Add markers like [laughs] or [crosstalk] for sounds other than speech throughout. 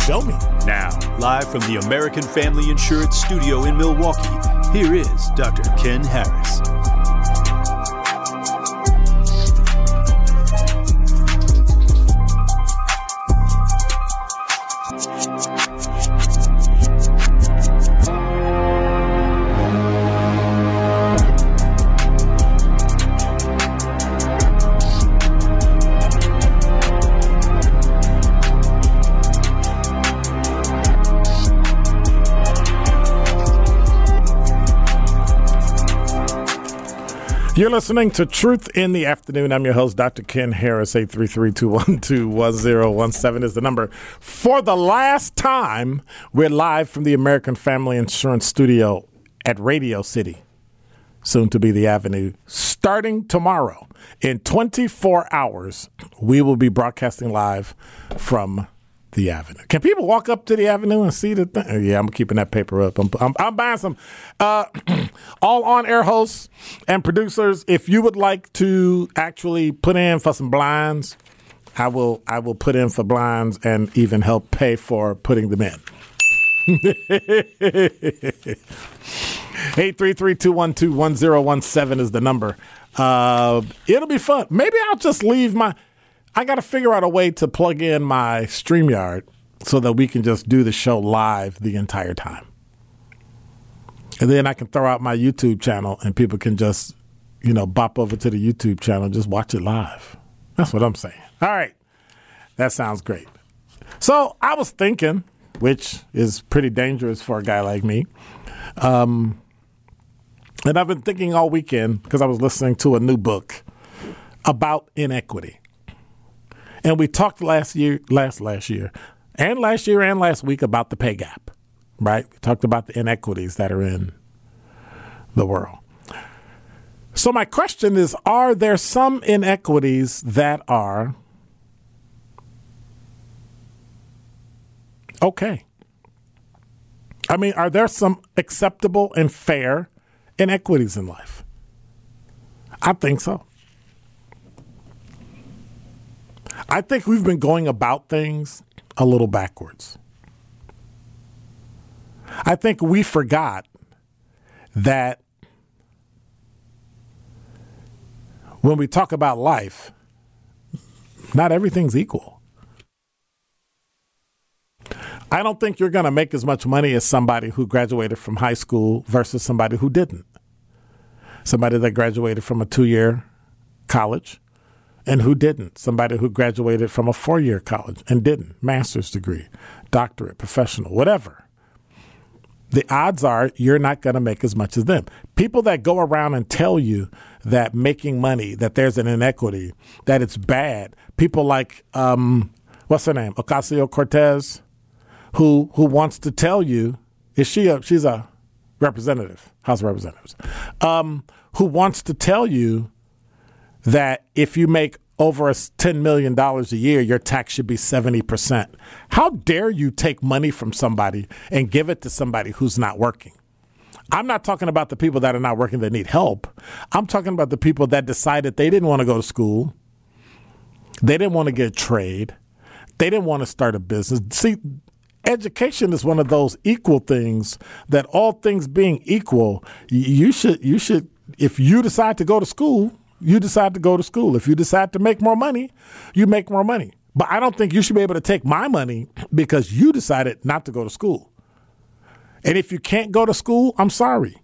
show me. Now, live from the American Family Insurance Studio in Milwaukee, here is Dr. Ken Harris. You're listening to Truth in the Afternoon. I'm your host, Dr. Ken Harris. 833-212-1017 is the number. For the last time, we're live from the American Family Insurance Studio at Radio City, soon to be the Avenue. Starting tomorrow, in 24 hours, we will be broadcasting live from the Avenue. Can people walk up to the Avenue and see the thing? Yeah, I'm keeping that paper up. I'm, I'm, I'm buying some. Uh, [clears throat] all on air hosts and producers, if you would like to actually put in for some blinds, I will. I will put in for blinds and even help pay for putting them in. Eight three three two one two one zero one seven is the number. Uh, it'll be fun. Maybe I'll just leave my. I got to figure out a way to plug in my StreamYard so that we can just do the show live the entire time. And then I can throw out my YouTube channel and people can just, you know, bop over to the YouTube channel and just watch it live. That's what I'm saying. All right. That sounds great. So I was thinking, which is pretty dangerous for a guy like me. Um, and I've been thinking all weekend because I was listening to a new book about inequity. And we talked last year, last last year, and last year and last week about the pay gap, right? We talked about the inequities that are in the world. So my question is: Are there some inequities that are okay? I mean, are there some acceptable and fair inequities in life? I think so. I think we've been going about things a little backwards. I think we forgot that when we talk about life, not everything's equal. I don't think you're going to make as much money as somebody who graduated from high school versus somebody who didn't. Somebody that graduated from a two year college and who didn't. Somebody who graduated from a four year college and didn't. Master's degree, doctorate, professional, whatever. The odds are you're not going to make as much as them. People that go around and tell you that making money, that there's an inequity, that it's bad. People like, um, what's her name? Ocasio Cortez, who who wants to tell you, is she a she's a representative, House of Representatives, um, who wants to tell you that if you make over $10 million a year, your tax should be 70%. How dare you take money from somebody and give it to somebody who's not working? I'm not talking about the people that are not working that need help. I'm talking about the people that decided they didn't want to go to school. They didn't want to get a trade. They didn't want to start a business. See, education is one of those equal things that all things being equal, you should you should if you decide to go to school, you decide to go to school. If you decide to make more money, you make more money. But I don't think you should be able to take my money because you decided not to go to school. And if you can't go to school, I'm sorry.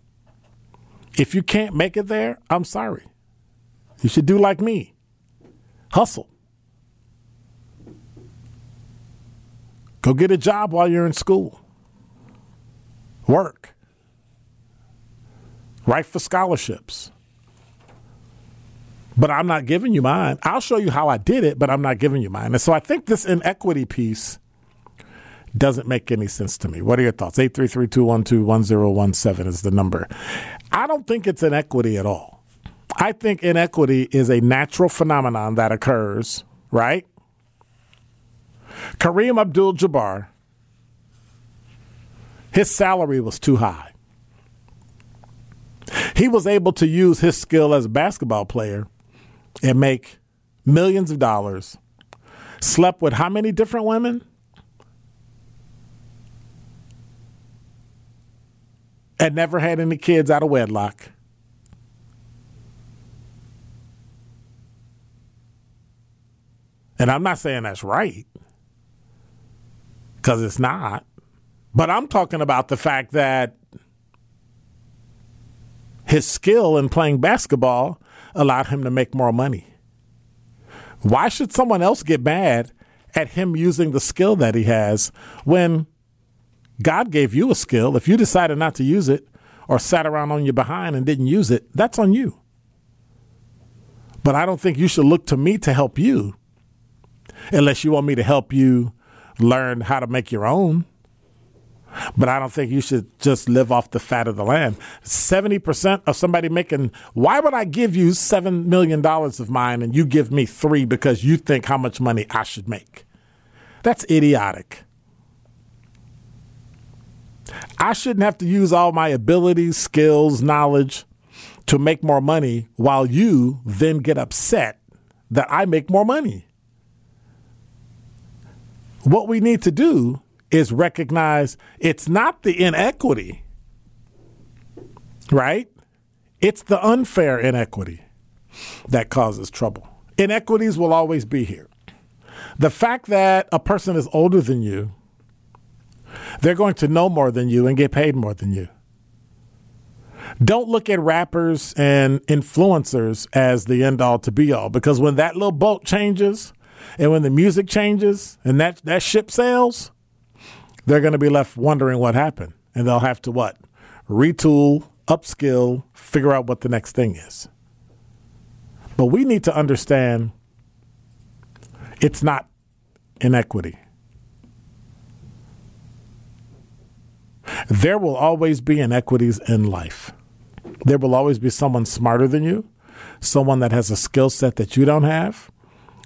If you can't make it there, I'm sorry. You should do like me hustle. Go get a job while you're in school. Work. Write for scholarships. But I'm not giving you mine. I'll show you how I did it, but I'm not giving you mine. And so I think this inequity piece doesn't make any sense to me. What are your thoughts? 833-212-1017 is the number. I don't think it's inequity at all. I think inequity is a natural phenomenon that occurs, right? Kareem Abdul Jabbar, his salary was too high. He was able to use his skill as a basketball player and make millions of dollars. Slept with how many different women? and never had any kids out of wedlock. And I'm not saying that's right, because it's not. But I'm talking about the fact that his skill in playing basketball allowed him to make more money. Why should someone else get mad at him using the skill that he has when God gave you a skill. If you decided not to use it or sat around on your behind and didn't use it, that's on you. But I don't think you should look to me to help you unless you want me to help you learn how to make your own. But I don't think you should just live off the fat of the land. 70% of somebody making, why would I give you $7 million of mine and you give me three because you think how much money I should make? That's idiotic. I shouldn't have to use all my abilities, skills, knowledge to make more money while you then get upset that I make more money. What we need to do is recognize it's not the inequity, right? It's the unfair inequity that causes trouble. Inequities will always be here. The fact that a person is older than you they're going to know more than you and get paid more than you. Don't look at rappers and influencers as the end all to be all because when that little boat changes and when the music changes and that, that ship sails, they're going to be left wondering what happened. And they'll have to what? Retool, upskill, figure out what the next thing is. But we need to understand it's not inequity. There will always be inequities in life. There will always be someone smarter than you, someone that has a skill set that you don't have.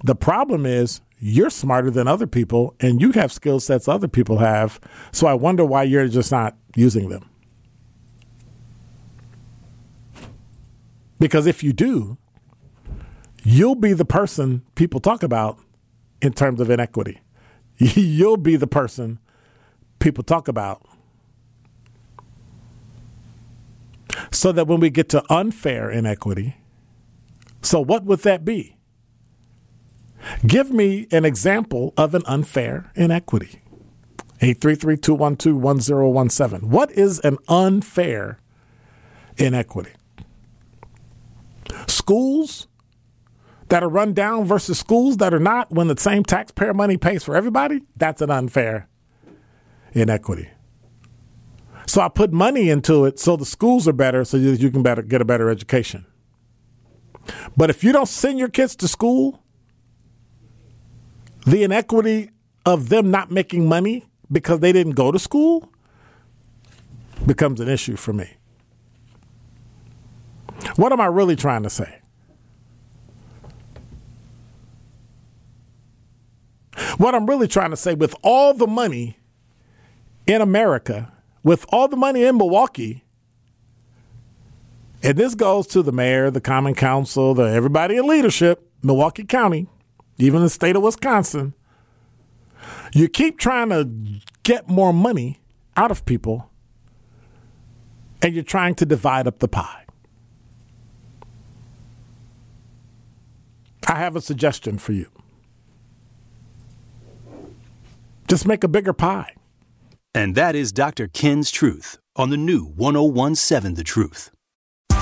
The problem is you're smarter than other people and you have skill sets other people have. So I wonder why you're just not using them. Because if you do, you'll be the person people talk about in terms of inequity. [laughs] You'll be the person people talk about so that when we get to unfair inequity, so what would that be? Give me an example of an unfair inequity. 833-212-1017. What is an unfair inequity? Schools that are run down versus schools that are not when the same taxpayer money pays for everybody? That's an unfair inequity. So I put money into it so the schools are better so that you can better get a better education. But if you don't send your kids to school, the inequity of them not making money because they didn't go to school becomes an issue for me. What am I really trying to say? What I'm really trying to say with all the money in America with all the money in Milwaukee, And this goes to the mayor, the common council, the everybody in leadership, Milwaukee County, even the state of Wisconsin. You keep trying to get more money out of people, and you're trying to divide up the pie. I have a suggestion for you. Just make a bigger pie. And that is Dr. Ken's Truth on the new 1017 The Truth.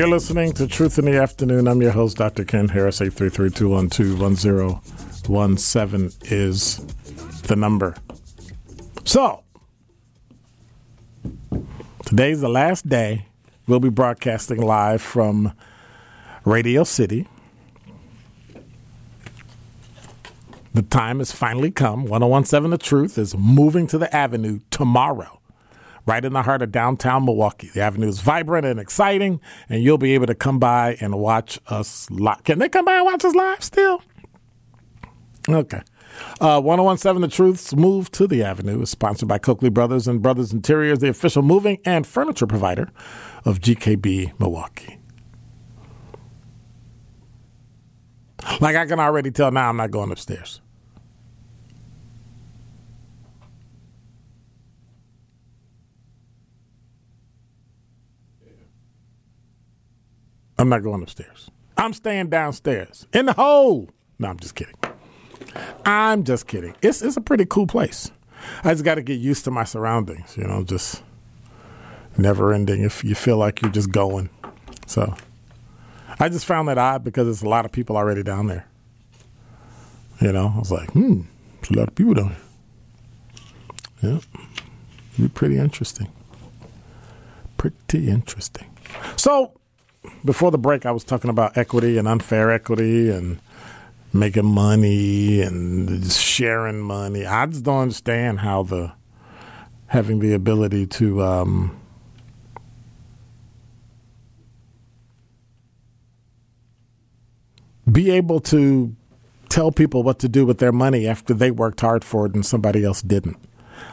You're listening to Truth in the Afternoon. I'm your host, Dr. Ken Harris. 833-212-1017 is the number. So, today's the last day. We'll be broadcasting live from Radio City. The time has finally come. 1017 The Truth is moving to the Avenue tomorrow right in the heart of downtown Milwaukee. The avenue is vibrant and exciting, and you'll be able to come by and watch us live. Can they come by and watch us live still? Okay. Uh, 1017 The Truth's move to the avenue is sponsored by Coakley Brothers and Brothers Interiors, the official moving and furniture provider of GKB Milwaukee. Like I can already tell now, I'm not going upstairs. I'm not going upstairs. I'm staying downstairs in the hole. No, I'm just kidding. I'm just kidding. It's it's a pretty cool place. I just got to get used to my surroundings. You know, just never ending. If you feel like you're just going, so I just found that odd because there's a lot of people already down there. You know, I was like, hmm, there's a lot of people down here. Yeah, be pretty interesting. Pretty interesting. So before the break, I was talking about equity and unfair equity and making money and sharing money. I just don't understand how the having the ability to um, be able to tell people what to do with their money after they worked hard for it and somebody else didn't.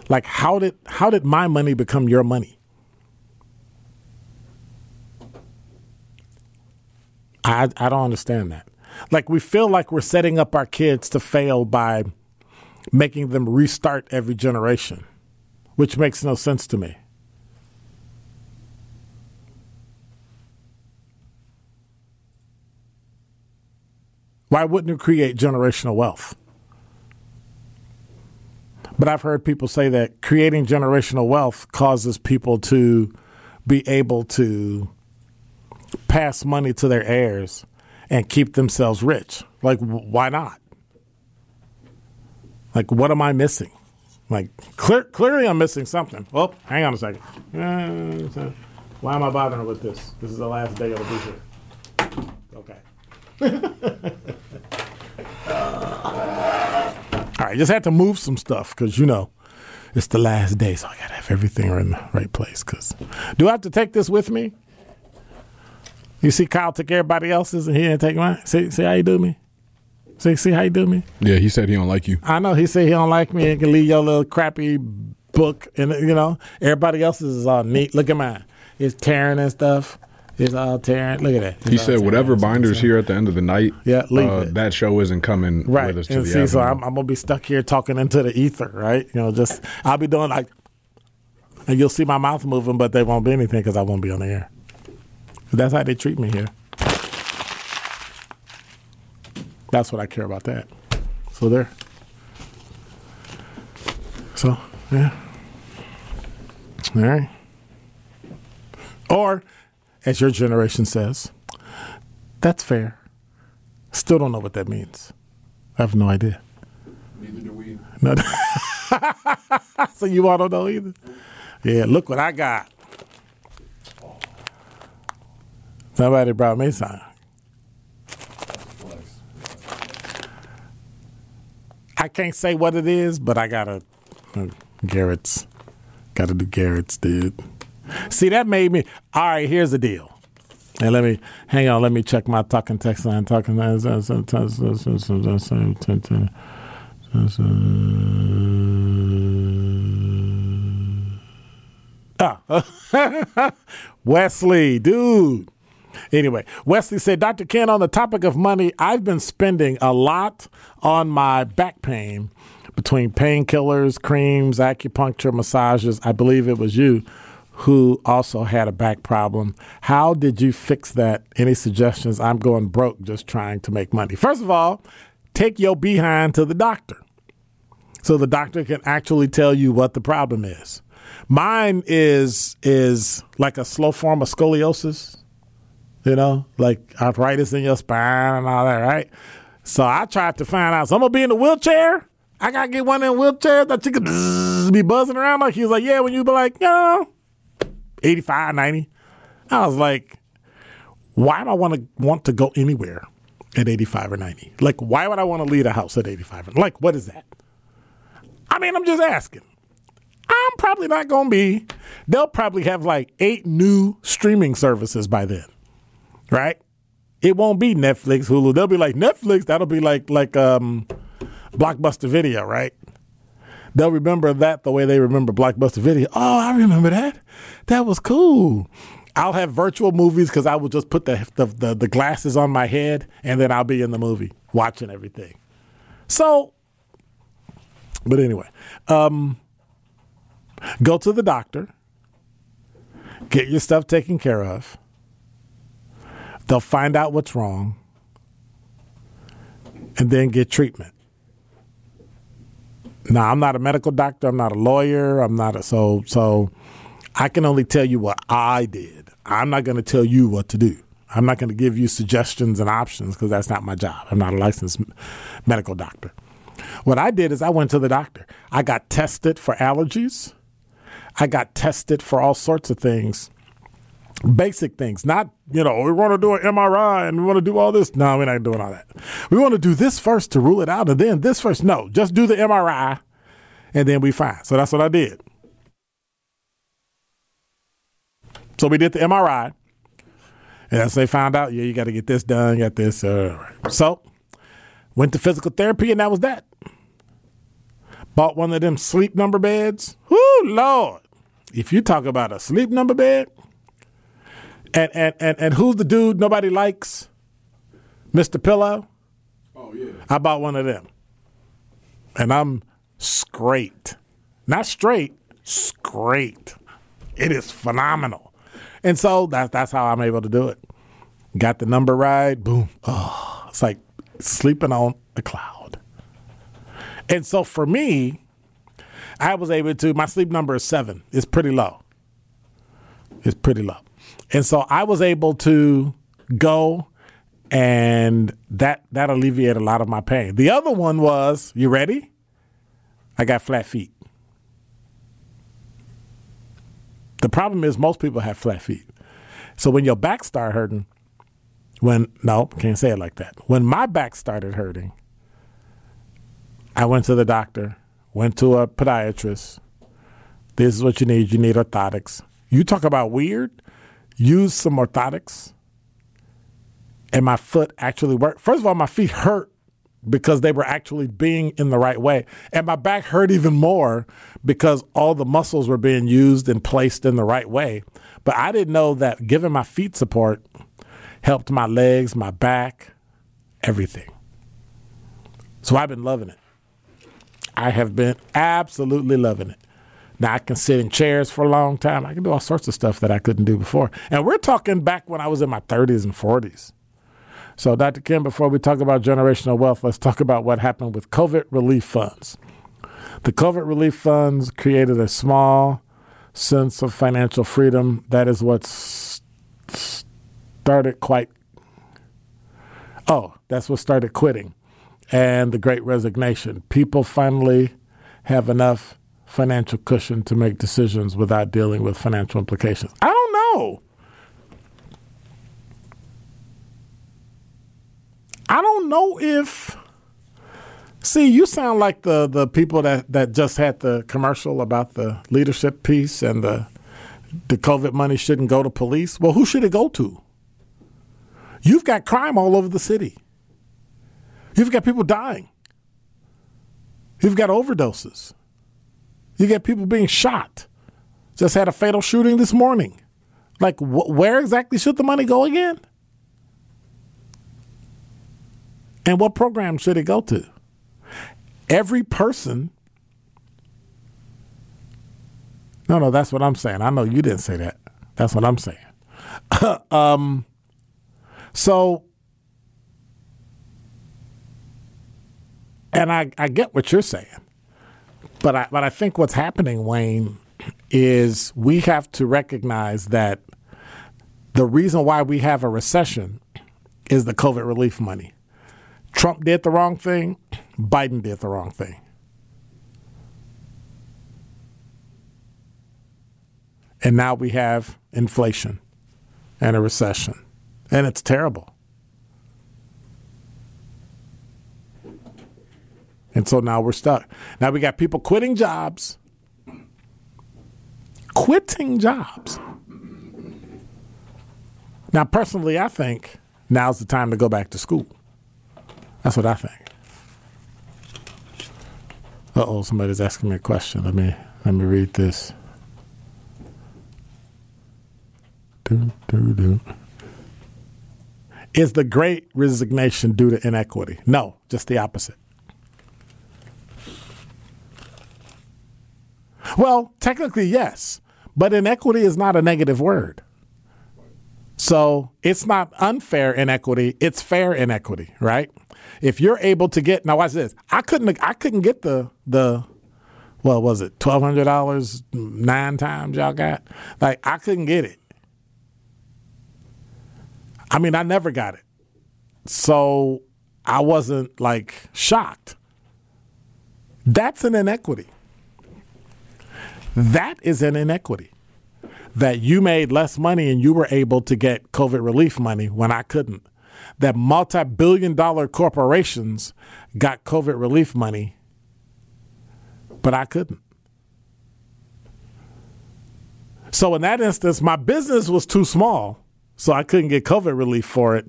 Like how did how did my money become your money? I, I don't understand that. Like we feel like we're setting up our kids to fail by making them restart every generation, which makes no sense to me. Why wouldn't you create generational wealth? But I've heard people say that creating generational wealth causes people to be able to pass money to their heirs and keep themselves rich. Like, why not? Like, what am I missing? Like, clear, clearly I'm missing something. Oh, hang on a second. Uh, why am I bothering with this? This is the last day it'll be here. Okay. [laughs] All right, just had to move some stuff because, you know, it's the last day, so I got to have everything in the right place. Because, do I have to take this with me? You see, Kyle took everybody else's and he didn't take mine. See, see how you do me? See, see how you do me? Yeah, he said he don't like you. I know. He said he don't like me and can leave your little crappy book and you know everybody else's is all neat. Look at mine. It's tearing and stuff. It's all tearing. Look at that. It's He said whatever binders here at the end of the night. Yeah, leave uh, it. That show isn't coming right. with us to And the see, so. I'm, I'm gonna be stuck here talking into the ether, right? You know, just I'll be doing like, and you'll see my mouth moving, but there won't be anything because I won't be on the air. That's how they treat me here. That's what I care about. That. So there. So Yeah. All right. Or, as your generation says, that's fair. Still don't know what that means. I have no idea. Neither do we. No. [laughs] so you all don't know either? Yeah, look what I got. Somebody brought me some. I can't say what it is, but I gotta uh, Garrett's. Gotta do Garrett's, dude. See, that made me. All right, here's the deal. And let me hang on. Let me check my talking text line. Talking. Ah, Wesley, dude. Anyway, Wesley said, Dr. Ken, on the topic of money, I've been spending a lot on my back pain between painkillers, creams, acupuncture, massages. I believe it was you who also had a back problem. How did you fix that? Any suggestions? I'm going broke just trying to make money. First of all, take your behind to the doctor so the doctor can actually tell you what the problem is. Mine is is like a slow form of scoliosis, you know, like arthritis in your spine and all that, right? So I tried to find out. So I'm gonna be in the wheelchair. I gotta get one in them wheelchairs that you could [laughs] be buzzing around like. He was like, yeah, when you be like, you know, 85, 90. I was like, why do I want to want to go anywhere at 85 or 90? Like, why would I want to leave a house at 85? Like, what is that? I mean, I'm just asking. I'm probably not going to be. They'll probably have like eight new streaming services by then, right? It won't be Netflix, Hulu. They'll be like Netflix. That'll be like like um, Blockbuster Video, right? They'll remember that the way they remember Blockbuster Video. Oh, I remember that. That was cool. I'll have virtual movies because I will just put the, the, the the glasses on my head and then I'll be in the movie watching everything. So, but anyway, um, go to the doctor, get your stuff taken care of. They'll find out what's wrong and then get treatment. Now, I'm not a medical doctor, I'm not a lawyer, I'm not a so so I can only tell you what I did. I'm not going to tell you what to do. I'm not going to give you suggestions and options because that's not my job. I'm not a licensed medical doctor. What I did is I went to the doctor. I got tested for allergies. I got tested for all sorts of things. Basic things, not, you know, we want to do an MRI and we want to do all this. No, we're not doing all that. We want to do this first to rule it out and then this first. No, just do the MRI and then we fine. So that's what I did. So we did the MRI. And as they found out, yeah, you got to get this done, got this. Uh, so went to physical therapy, and that was that. Bought one of them sleep number beds. Whoo, Lord. If you talk about a sleep number bed, and, and, and, and who's the dude nobody likes? Mr. Pillow? Oh yeah. I bought one of them. And I'm straight. Not straight, straight. It is phenomenal. And so that's that's how I'm able to do it. Got the number right, boom. Oh, it's like sleeping on a cloud. And so for me, I was able to my sleep number is 7. It's pretty low. It's pretty low. And so I was able to go and that that alleviated a lot of my pain. The other one was, you ready? I got flat feet. The problem is most people have flat feet. So when your back start hurting, when no, can't say it like that. When my back started hurting, I went to the doctor, went to a podiatrist. This is what you need. You need orthotics. You talk about weird. Use some orthotics. And my foot actually worked. First of all, my feet hurt because they were actually being in the right way. And my back hurt even more because all the muscles were being used and placed in the right way. But I didn't know that giving my feet support helped my legs, my back, everything. So I've been loving it. I have been absolutely loving it. Now I can sit in chairs for a long time. I can do all sorts of stuff that I couldn't do before. And we're talking back when I was in my 30s and 40s. So, Dr. Ken, before we talk about generational wealth, let's talk about what happened with COVID relief funds. The COVID relief funds created a small sense of financial freedom. That is what started quite. Oh, that's what started quitting and the great resignation. People finally have enough financial cushion to make decisions without dealing with financial implications. I don't know. I don't know if. See, you sound like the, the people that, that just had the commercial about the leadership piece and the the COVID money shouldn't go to police. Well, who should it go to? You've got crime all over the city. You've got people dying. You've got overdoses. You get people being shot. Just had a fatal shooting this morning. Like, wh- where exactly should the money go again? And what program should it go to? Every person. No, no, that's what I'm saying. I know you didn't say that. That's what I'm saying. [laughs] um, so, and I, I get what you're saying. But I, but I think what's happening, Wayne, is we have to recognize that the reason why we have a recession is the COVID relief money. Trump did the wrong thing, Biden did the wrong thing. And now we have inflation and a recession, and it's terrible. And so now we're stuck. Now we got people quitting jobs. Quitting jobs. Now, personally, I think now's the time to go back to school. That's what I think. Uh oh, somebody's asking me a question. Let me let me read this. Do, do, do. Is the great resignation due to inequity? No, just the opposite. Well, technically, yes, but inequity is not a negative word. So it's not unfair inequity; it's fair inequity, right? If you're able to get now, watch this. I couldn't. I couldn't get the the. What was it? Twelve hundred dollars nine times y'all got. Like I couldn't get it. I mean, I never got it, so I wasn't like shocked. That's an inequity. That is an inequity. That you made less money and you were able to get COVID relief money when I couldn't. That multi billion dollar corporations got COVID relief money, but I couldn't. So, in that instance, my business was too small, so I couldn't get COVID relief for it.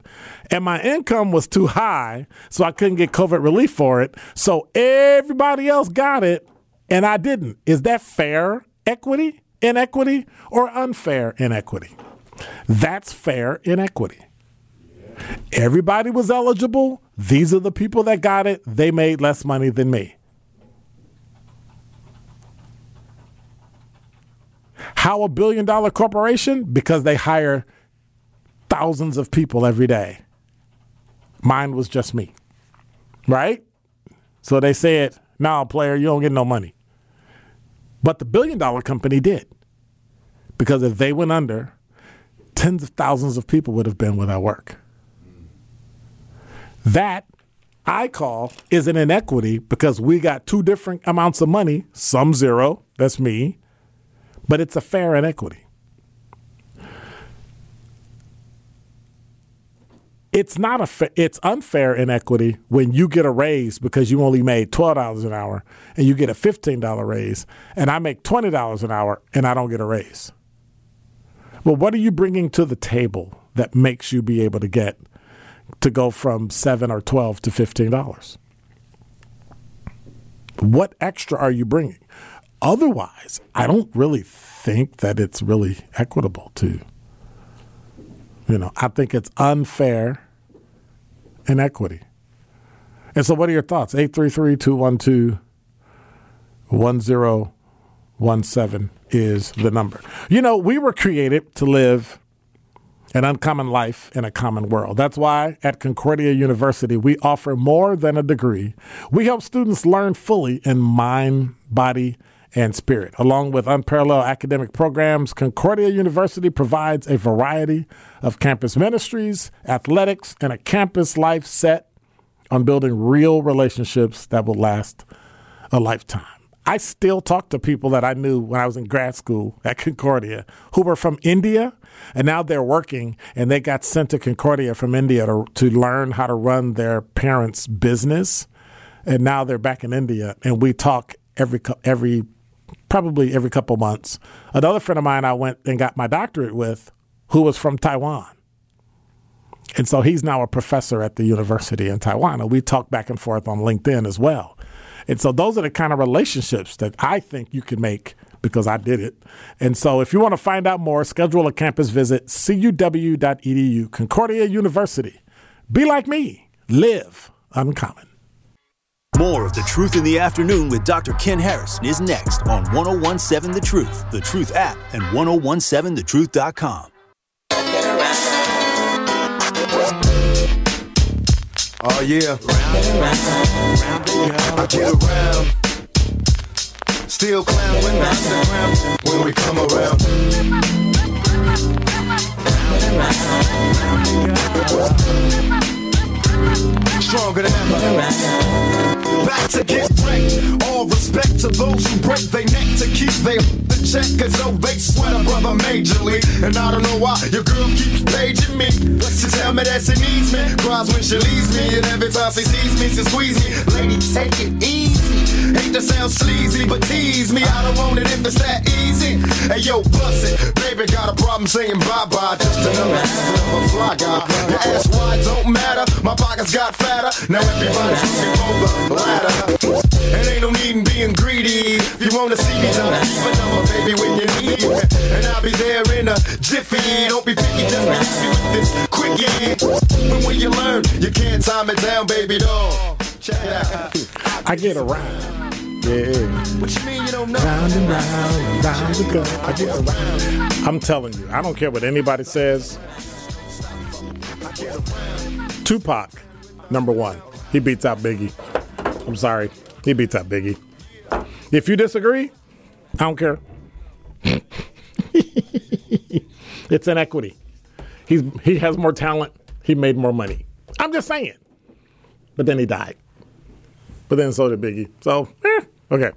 And my income was too high, so I couldn't get COVID relief for it. So, everybody else got it, and I didn't. Is that fair equity, inequity, or unfair inequity? That's fair inequity. Everybody was eligible. These are the people that got it. They made less money than me. How a billion dollar corporation? Because they hire thousands of people every day. Mine was just me. Right? So they said, now, player, you don't get no money. But the billion dollar company did. Because if they went under, tens of thousands of people would have been without work. That I call is an inequity because we got two different amounts of money, some zero, that's me, but it's a fair inequity. It's not a fa- it's unfair inequity when you get a raise because you only made twelve dollars an hour and you get a fifteen dollar raise, and I make twenty dollars an hour and I don't get a raise. Well, what are you bringing to the table that makes you be able to get to go from seven or twelve to fifteen dollars? What extra are you bringing? Otherwise, I don't really think that it's really equitable to you know, I think it's unfair inequity. And so, what are your thoughts? 833 212 1017 is the number. You know, we were created to live an uncommon life in a common world. That's why at Concordia University, we offer more than a degree. We help students learn fully in mind, body, and spirit. Along with unparalleled academic programs, Concordia University provides a variety of campus ministries, athletics, and a campus life set on building real relationships that will last a lifetime. I still talk to people that I knew when I was in grad school at Concordia who were from India and now they're working and they got sent to Concordia from India to, to learn how to run their parents' business. And now they're back in India and we talk every every probably every couple months. Another friend of mine I went and got my doctorate with who was from Taiwan. And so he's now a professor at the university in Taiwan. And we talk back and forth on LinkedIn as well. And so those are the kind of relationships that I think you can make because I did it. And so if you want to find out more, schedule a campus visit, cuw.edu, Concordia University. Be like me, live uncommon. More of The Truth in the Afternoon with Dr. Ken Harris is next on 1017 The Truth, The Truth app, and 1017thetruth.com. Oh yeah. I get around. Still clown when I when we come around. Stronger than ever. Back to get wrecked. All respect to those who break their neck to keep their the check as though they sweat a brother majorly. And I don't know why your girl keeps paging me. She tell me that she needs me. Cries when she leaves me. And every time she sees me, she squeeze me. Lady, take it easy. Hate to sound sleazy, but tease me. I don't want it if it's that easy. Hey yo, bust it. Baby got a problem saying bye bye. Just another habit of a fly guy. Your ass wide don't matter. My pockets got fatter. Now everybody's looking for the ladder. And ain't no need in being greedy. If you wanna see me, me keep number, baby, when you need me. And I'll be there in a jiffy. Don't be picky, just be happy with this quickie. When will you learn? You can't time it down, baby doll. Check it out. I get around. Yeah. What you mean you don't know? Round and round and round we go. I get around. I'm telling you, I don't care what anybody says. Tupac, number one. He beats out Biggie. I'm sorry. He beats out Biggie. If you disagree, I don't care. [laughs] it's inequity. He's he has more talent. He made more money. I'm just saying. But then he died. But then so did Biggie. So, eh, okay.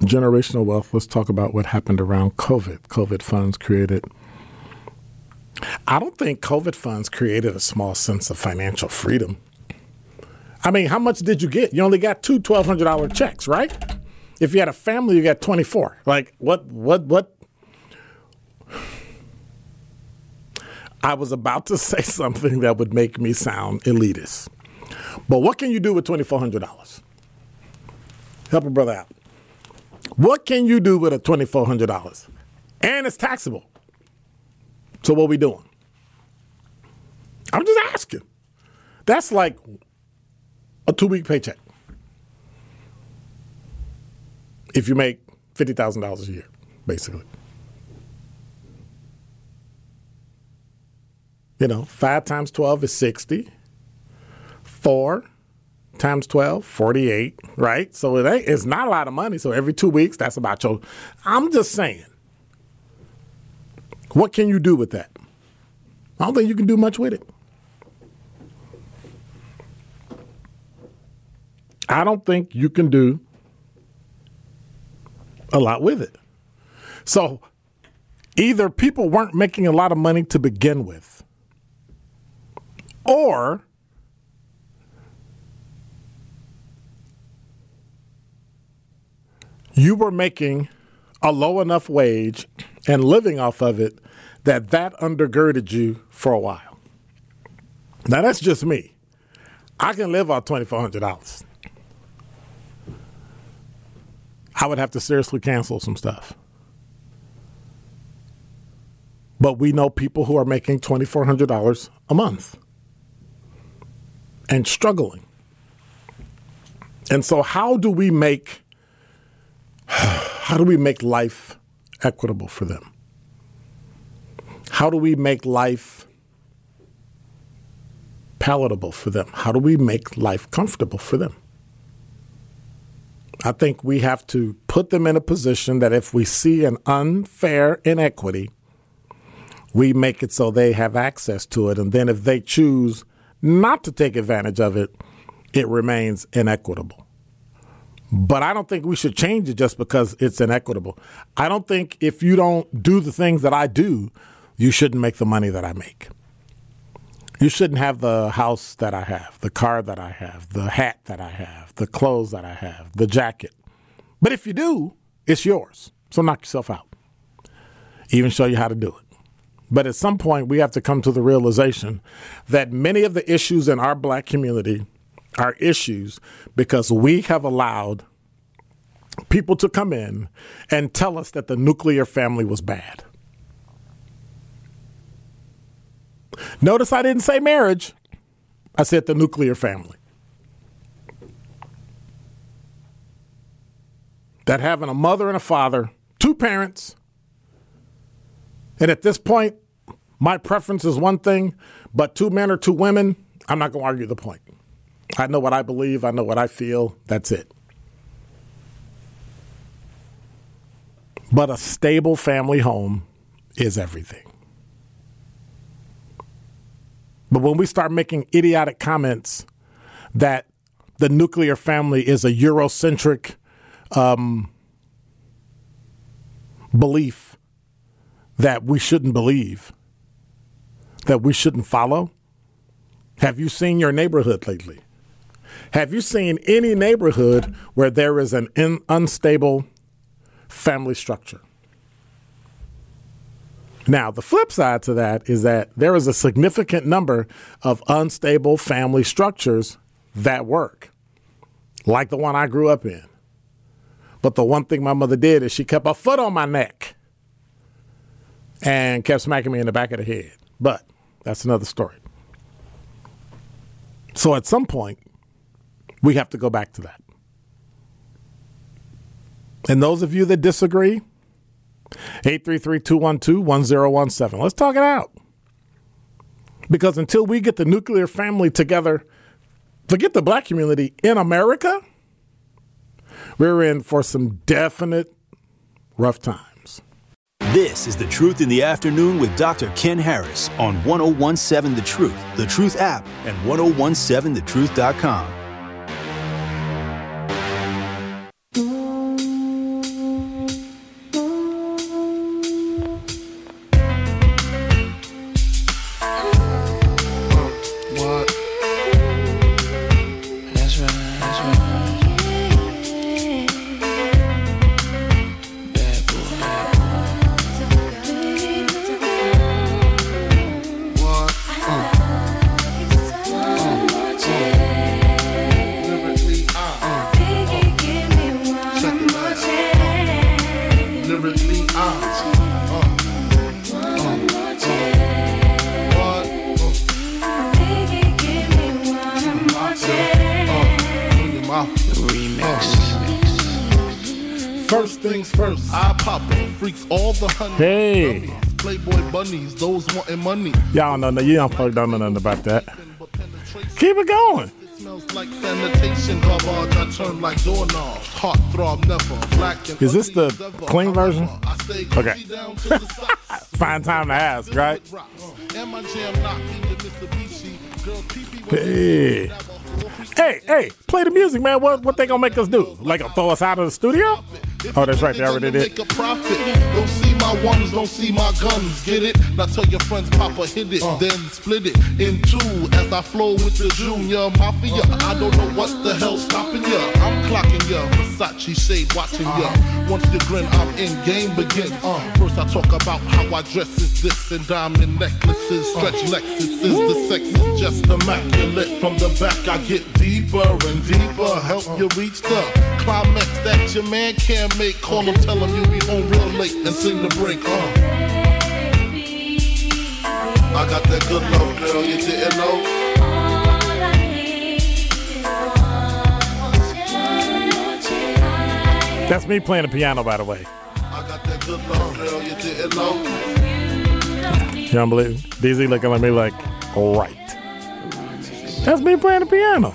Generational wealth. Let's talk about what happened around COVID. COVID funds created. I don't think COVID funds created a small sense of financial freedom. I mean, how much did you get? You only got two $1,200 checks, right? If you had a family, you got 24. Like, what, what, what? I was about to [laughs] say something that would make me sound elitist. But what can you do with $2,400? Help a brother out. What can you do with a $2,400? And it's taxable. So what we doing? I'm just asking. That's like a two week paycheck. If you make $50,000 a year, basically. You know, 5 times 12 is 60. 4 times 12, 48, right? So it ain't, it's not a lot of money. So every two weeks, that's about your. I'm just saying. What can you do with that? I don't think you can do much with it. I don't think you can do a lot with it. So either people weren't making a lot of money to begin with, or you were making a low enough wage and living off of it that that undergirded you for a while. Now that's just me. I can live off twenty four hundred dollars. I would have to seriously cancel some stuff. But we know people who are making twenty four hundred dollars a month and struggling. And so how do we make [sighs] how do we make life equitable for them? How do we make life palatable for them? How do we make life comfortable for them? I think we have to put them in a position that if we see an unfair inequity, we make it so they have access to it. And then if they choose not to take advantage of it, it remains inequitable. But I don't think we should change it just because it's inequitable. I don't think if you don't do the things that I do, you shouldn't make the money that I make. You shouldn't have the house that I have, the car that I have, the hat that I have, the clothes that I have, the jacket. But if you do, it's yours. So knock yourself out. Even show you how to do it. But at some point, we have to come to the realization that many of the issues in our black community are issues because we have allowed people to come in and tell us that the nuclear family was bad. Notice I didn't say marriage, I said the nuclear family. That having a mother and a father, two parents, and at this point, my preference is one thing, but two men or two women, I'm not going to argue the point. I know what I believe, I know what I feel, that's it. But a stable family home is everything. But when we start making idiotic comments that the nuclear family is a Eurocentric um, belief that we shouldn't believe, that we shouldn't follow, have you seen your neighborhood lately? Have you seen any neighborhood where there is an in, unstable family structure? Now, the flip side to that is that there is a significant number of unstable family structures that work, like the one I grew up in. But the one thing my mother did is she kept a foot on my neck and kept smacking me in the back of the head. But that's another story. So at some point, we have to go back to that. And those of you that disagree, 833-212-1017. Let's talk it out. Because until we get the nuclear family together, forget the black community in America, we're in for some definite rough times. This is The Truth in the Afternoon with Dr. Ken Harris on 1017 The Truth, The Truth app, and 1017thetruth.com. Hey. Playboy bunnies, those wanting money. Y'all know, you don't fuck don't know nothing about that. Keep it going. It smells like sanitation, garbage. I turn like doorknobs. Heart throb never. Black and Is this the clean version? However, I stay Okay. Gucci down to the [laughs] socks. Fine time to ask, right? Uh, and my jam knocking the Mitsubishi. Girl, pee-pee with Hey. Hey, hey, play the music, man. What what they gonna make us do? Like throw us out of the studio? Oh, that's right. They already did. Make a profit. Don't see my ones, don't see my guns. Get it? Now tell your friends, Papa hit it, uh. then split it in two as I flow with the Junior Mafia. Uh. I don't know what the hell's stopping ya. I'm clocking ya, Versace shade watching ya. Uh. Once you grin, I'm in game begins. First I talk about how I dress is this and diamond necklaces, stretch Lexuses. The sex is just immaculate. From the back I get deeper and deeper. Help you reach the climax that your man can't make. Call him, tell him you'll be home real late and sing the break. Uh. I got that good love, girl, you didn't know. That's me playing the piano, by the way. I got that good love, girl, you didn't know. You don't believe? DZ looking at me like, right. That's me playing the piano.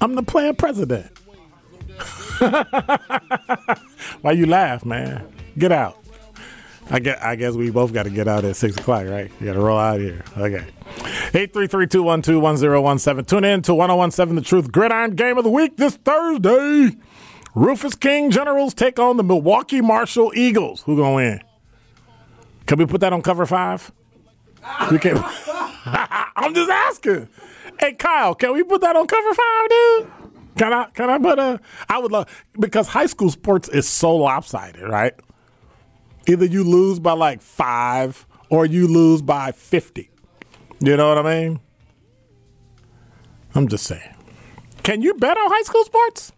I'm the playing president. [laughs] Why you laugh, man? Get out. I guess, I guess we both got to get out at 6 o'clock, right? You got to roll out here. Okay. 833-212-1017. Tune in to 1017 The Truth Gridiron Game of the Week this Thursday. Rufus King Generals take on the Milwaukee Marshall Eagles. Who going to win? Can we put that on cover five? We can. [laughs] I'm just asking. Hey Kyle, can we put that on cover five, dude? Can I? Can I put a? I would love because high school sports is so lopsided, right? Either you lose by like five or you lose by fifty. You know what I mean? I'm just saying. Can you bet on high school sports?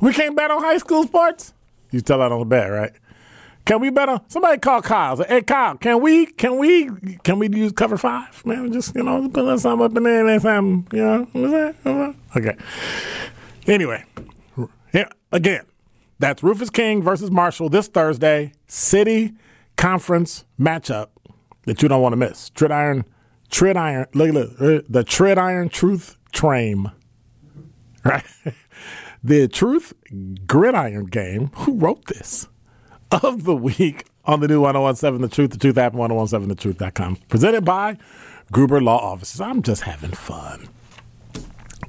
We can't bet on high school sports. You tell I don't bet, right? Can we bet on somebody call Kyle? Say, hey Kyle, can we can we can we use cover five? Man, just you know, put a something up in there and something, you know. what's that? Okay. Anyway, yeah, again, that's Rufus King versus Marshall this Thursday. City conference matchup that you don't want to miss. Tridiron, Tridiron, look at look, uh, the Tridiron Truth Train. Right? [laughs] The Truth Gridiron game. Who wrote this? Of the week on the new 1017 The Truth, The Truth app, 1017thetruth.com. Presented by Gruber Law Offices. I'm just having fun.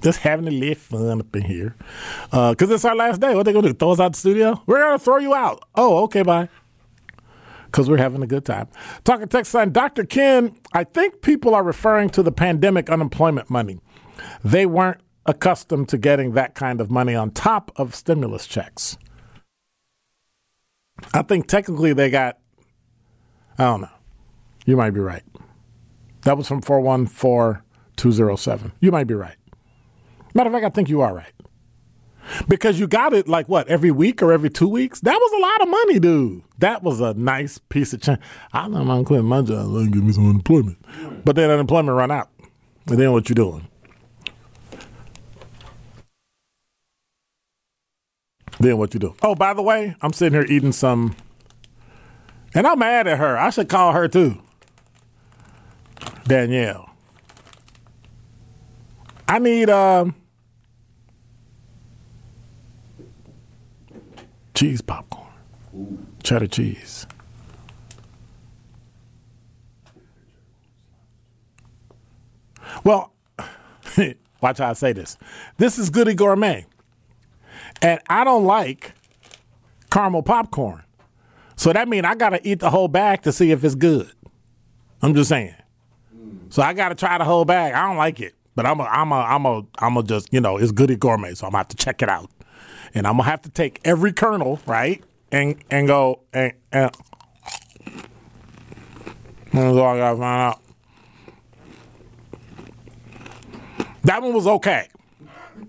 Just having a little fun up in here. Uh, because it's our last day. What they going to do? Throw us out the studio? We're going to throw you out. Oh, okay, bye. Because we're having a good time. Talking text line, Dr. Ken, I think people are referring to the pandemic unemployment money. They weren't accustomed to getting that kind of money on top of stimulus checks. I think technically they got, I don't know. You might be right. That was from 414207. You might be right. Matter of fact, I think you are right. Because you got it like what, every week or every two weeks? That was a lot of money, dude. That was a nice piece of change. I don't know I'm quitting my job. Let me give me some unemployment. But then unemployment run out. And then what you doing? Then what you do? Oh, by the way, I'm sitting here eating some, and I'm mad at her. I should call her too. Danielle. I need um cheese popcorn, cheddar cheese. Well, [laughs] watch how I say this. This is Goody Gourmet. And I don't like caramel popcorn. So that means I got to eat the whole bag to see if it's good. I'm just saying. So I got to try the whole bag. I don't like it, but I'm a, I'm a, I'm a, I'm a just, you know, it's goody gourmet. So I'm going to have to check it out. And I'm going to have to take every kernel, right? And, and go, and, and that's all I got to find out. That one was okay.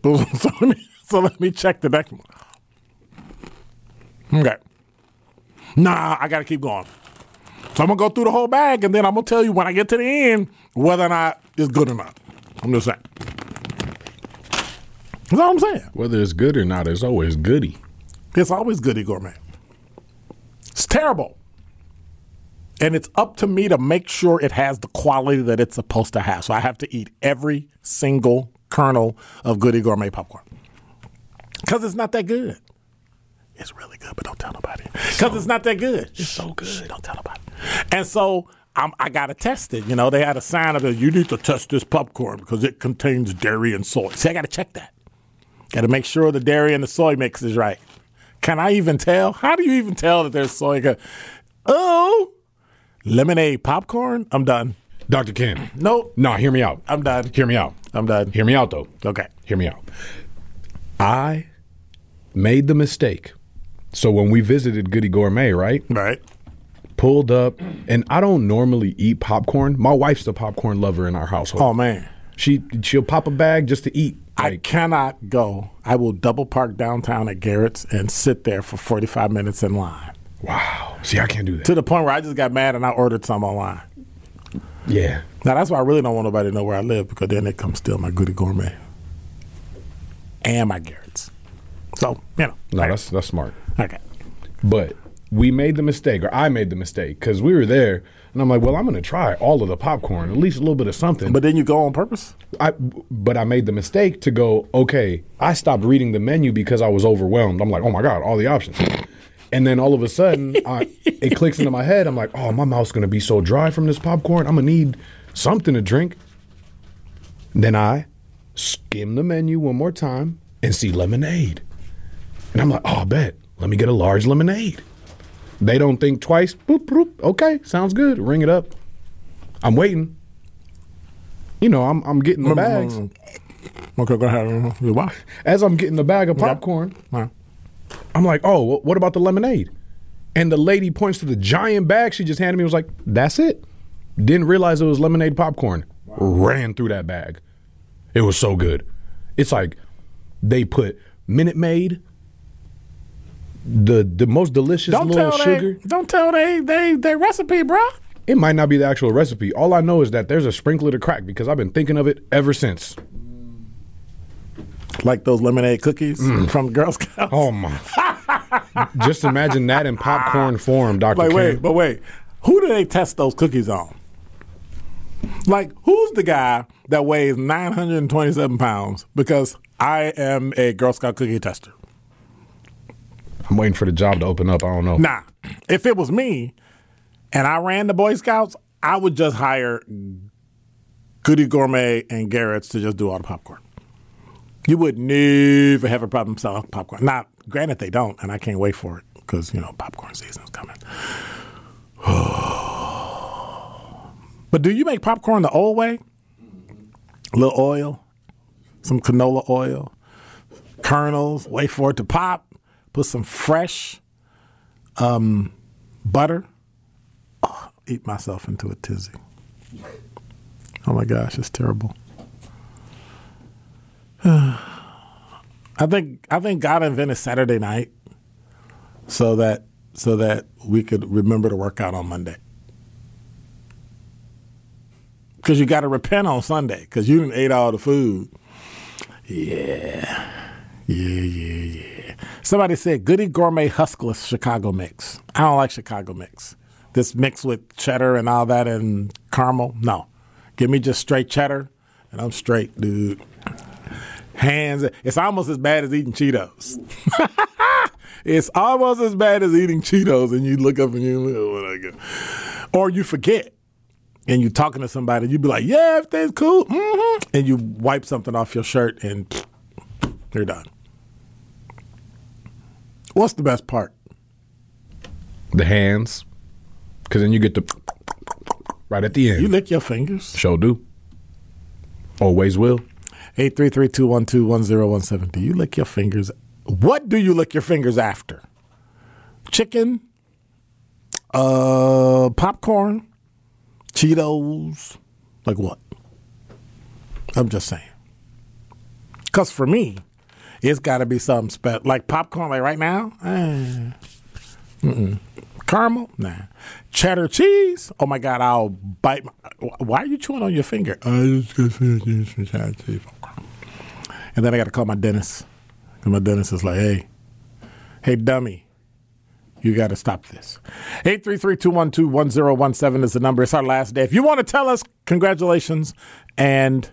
[laughs] so, let me, so let me check the next one. Okay. Nah, I got to keep going. So I'm going to go through the whole bag and then I'm going to tell you when I get to the end whether or not it's good or not. I'm just saying. That's all I'm saying. Whether it's good or not, it's always goody. It's always goody gourmet. It's terrible. And it's up to me to make sure it has the quality that it's supposed to have. So I have to eat every single kernel of goody gourmet popcorn. Because it's not that good. It's really good, but don't tell nobody. Because it's not that good. It's so good. Don't tell nobody. Mm-hmm. And so I'm, I got to test it. You know, they had a sign of it. You need to test this popcorn because it contains dairy and soy. See, I got to check that. Got to make sure the dairy and the soy mix is right. Can I even tell? How do you even tell that there's soy? Oh, lemonade popcorn? I'm done. Dr. Ken. Nope. No, hear me out. I'm done. Hear me out. I'm done. Hear me out, though. Okay. Hear me out. I made the mistake. So when we visited Goody Gourmet, right? Right. Pulled up, and I don't normally eat popcorn. My wife's the popcorn lover in our household. Oh, man. She she'll pop a bag just to eat. I Like, cannot go. I will double park downtown at Garrett's and sit there for 45 minutes in line wow. See, I can't do that. to the point where I just got mad and I ordered some online. Yeah. Now, that's why I really don't want nobody to know where I live because then they come steal my goody gourmet. and my Garrett's. So you know, No, that's that's smart. okay. But we made the mistake, or I made the mistake, because we were there, and I'm like, well, I'm going to try all of the popcorn, at least a little bit of something. But then you go on purpose. I, but I made the mistake to go. Okay, I stopped reading the menu because I was overwhelmed. I'm like, oh my god, all the options. And then all of a sudden, I, [laughs] it clicks into my head. I'm like, oh, my mouth's gonna be so dry from this popcorn. I'm gonna need something to drink. Then I skim the menu one more time and see lemonade. And I'm like, oh, I bet. Let me get a large lemonade. They don't think twice. Boop, boop. Okay, sounds good. Ring it up. I'm waiting. You know, I'm I'm getting the bags. Okay, go ahead. Why? As I'm getting the bag of popcorn, Wow. I'm like, oh, what about the lemonade? And the lady points to the giant bag she just handed me. and Was like, that's it. Didn't realize it was lemonade popcorn. Ran through that bag. It was so good. It's like they put Minute Maid, the the most delicious Don't little tell sugar. they. Don't tell they they their recipe, bro. It might not be the actual recipe. All I know is that there's a sprinkler to crack because I've been thinking of it ever since. Like those lemonade cookies mm. from Girl Scouts. Oh my! [laughs] Just imagine that in popcorn form, Doctor. Wait, wait, but wait. Who do they test those cookies on? Like, who's the guy that weighs 927 pounds? Because I am a Girl Scout cookie tester. I'm waiting for the job to open up. I don't know. Nah, if it was me and I ran the Boy Scouts, I would just hire Goody Gourmet and Garrett's to just do all the popcorn. You would never have a problem selling popcorn. Not, granted, they don't, and I can't wait for it because, you know, popcorn season is coming. [sighs] but do you make popcorn the old way? A little oil, some canola oil, kernels, wait for it to pop, put some fresh um, butter. Oh, eat myself into a tizzy. Oh my gosh, it's terrible. [sighs] I think I think God invented Saturday night so that so that we could remember to work out on Monday. Because you got to repent on Sunday because you didn't eat all the food. Yeah, yeah, yeah, yeah. Somebody said Goody Gourmet Huskless Chicago mix. I don't like Chicago mix. This mix with cheddar and all that and caramel. No, give me just straight cheddar, and I'm straight, dude. Hands. It's almost as bad as eating Cheetos. [laughs] it's almost as bad as eating Cheetos, and you look up and you, oh, what I. Or you forget, and you're talking to somebody, you'd be like, "Yeah, everything's cool," hmm and you wipe something off your shirt, and you're done. What's the best part? The hands, because then you get the right at the end. You lick your fingers. Sure do. Always will. 833-212-1017. Do you lick your fingers? What do you lick your fingers after? Chicken? Uh, popcorn? Cheetos? Like what? I'm just saying. Because for me, it's got to be something special. Like popcorn, like right now? Eh. Mm-mm. Caramel? Nah. Cheddar cheese? Oh my God, I'll bite. My, why are you chewing on your finger? I just got some cheddar cheese. And then I got to call my dentist. And my dentist is like, hey, hey, dummy, you got to stop this. 833-212-1017 is the number. It's our last day. If you want to tell us, congratulations and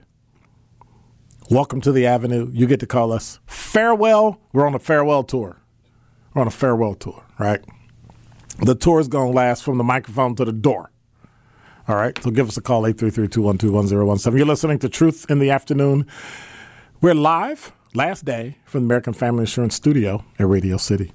welcome to the Avenue. You get to call us. Farewell. We're on a farewell tour. We're on a farewell tour, right? The tour is going to last from the microphone to the door. All right, so give us a call, 833-212-1017. You're listening to Truth in the Afternoon. We're live, last day, from the American Family Insurance Studio at Radio City.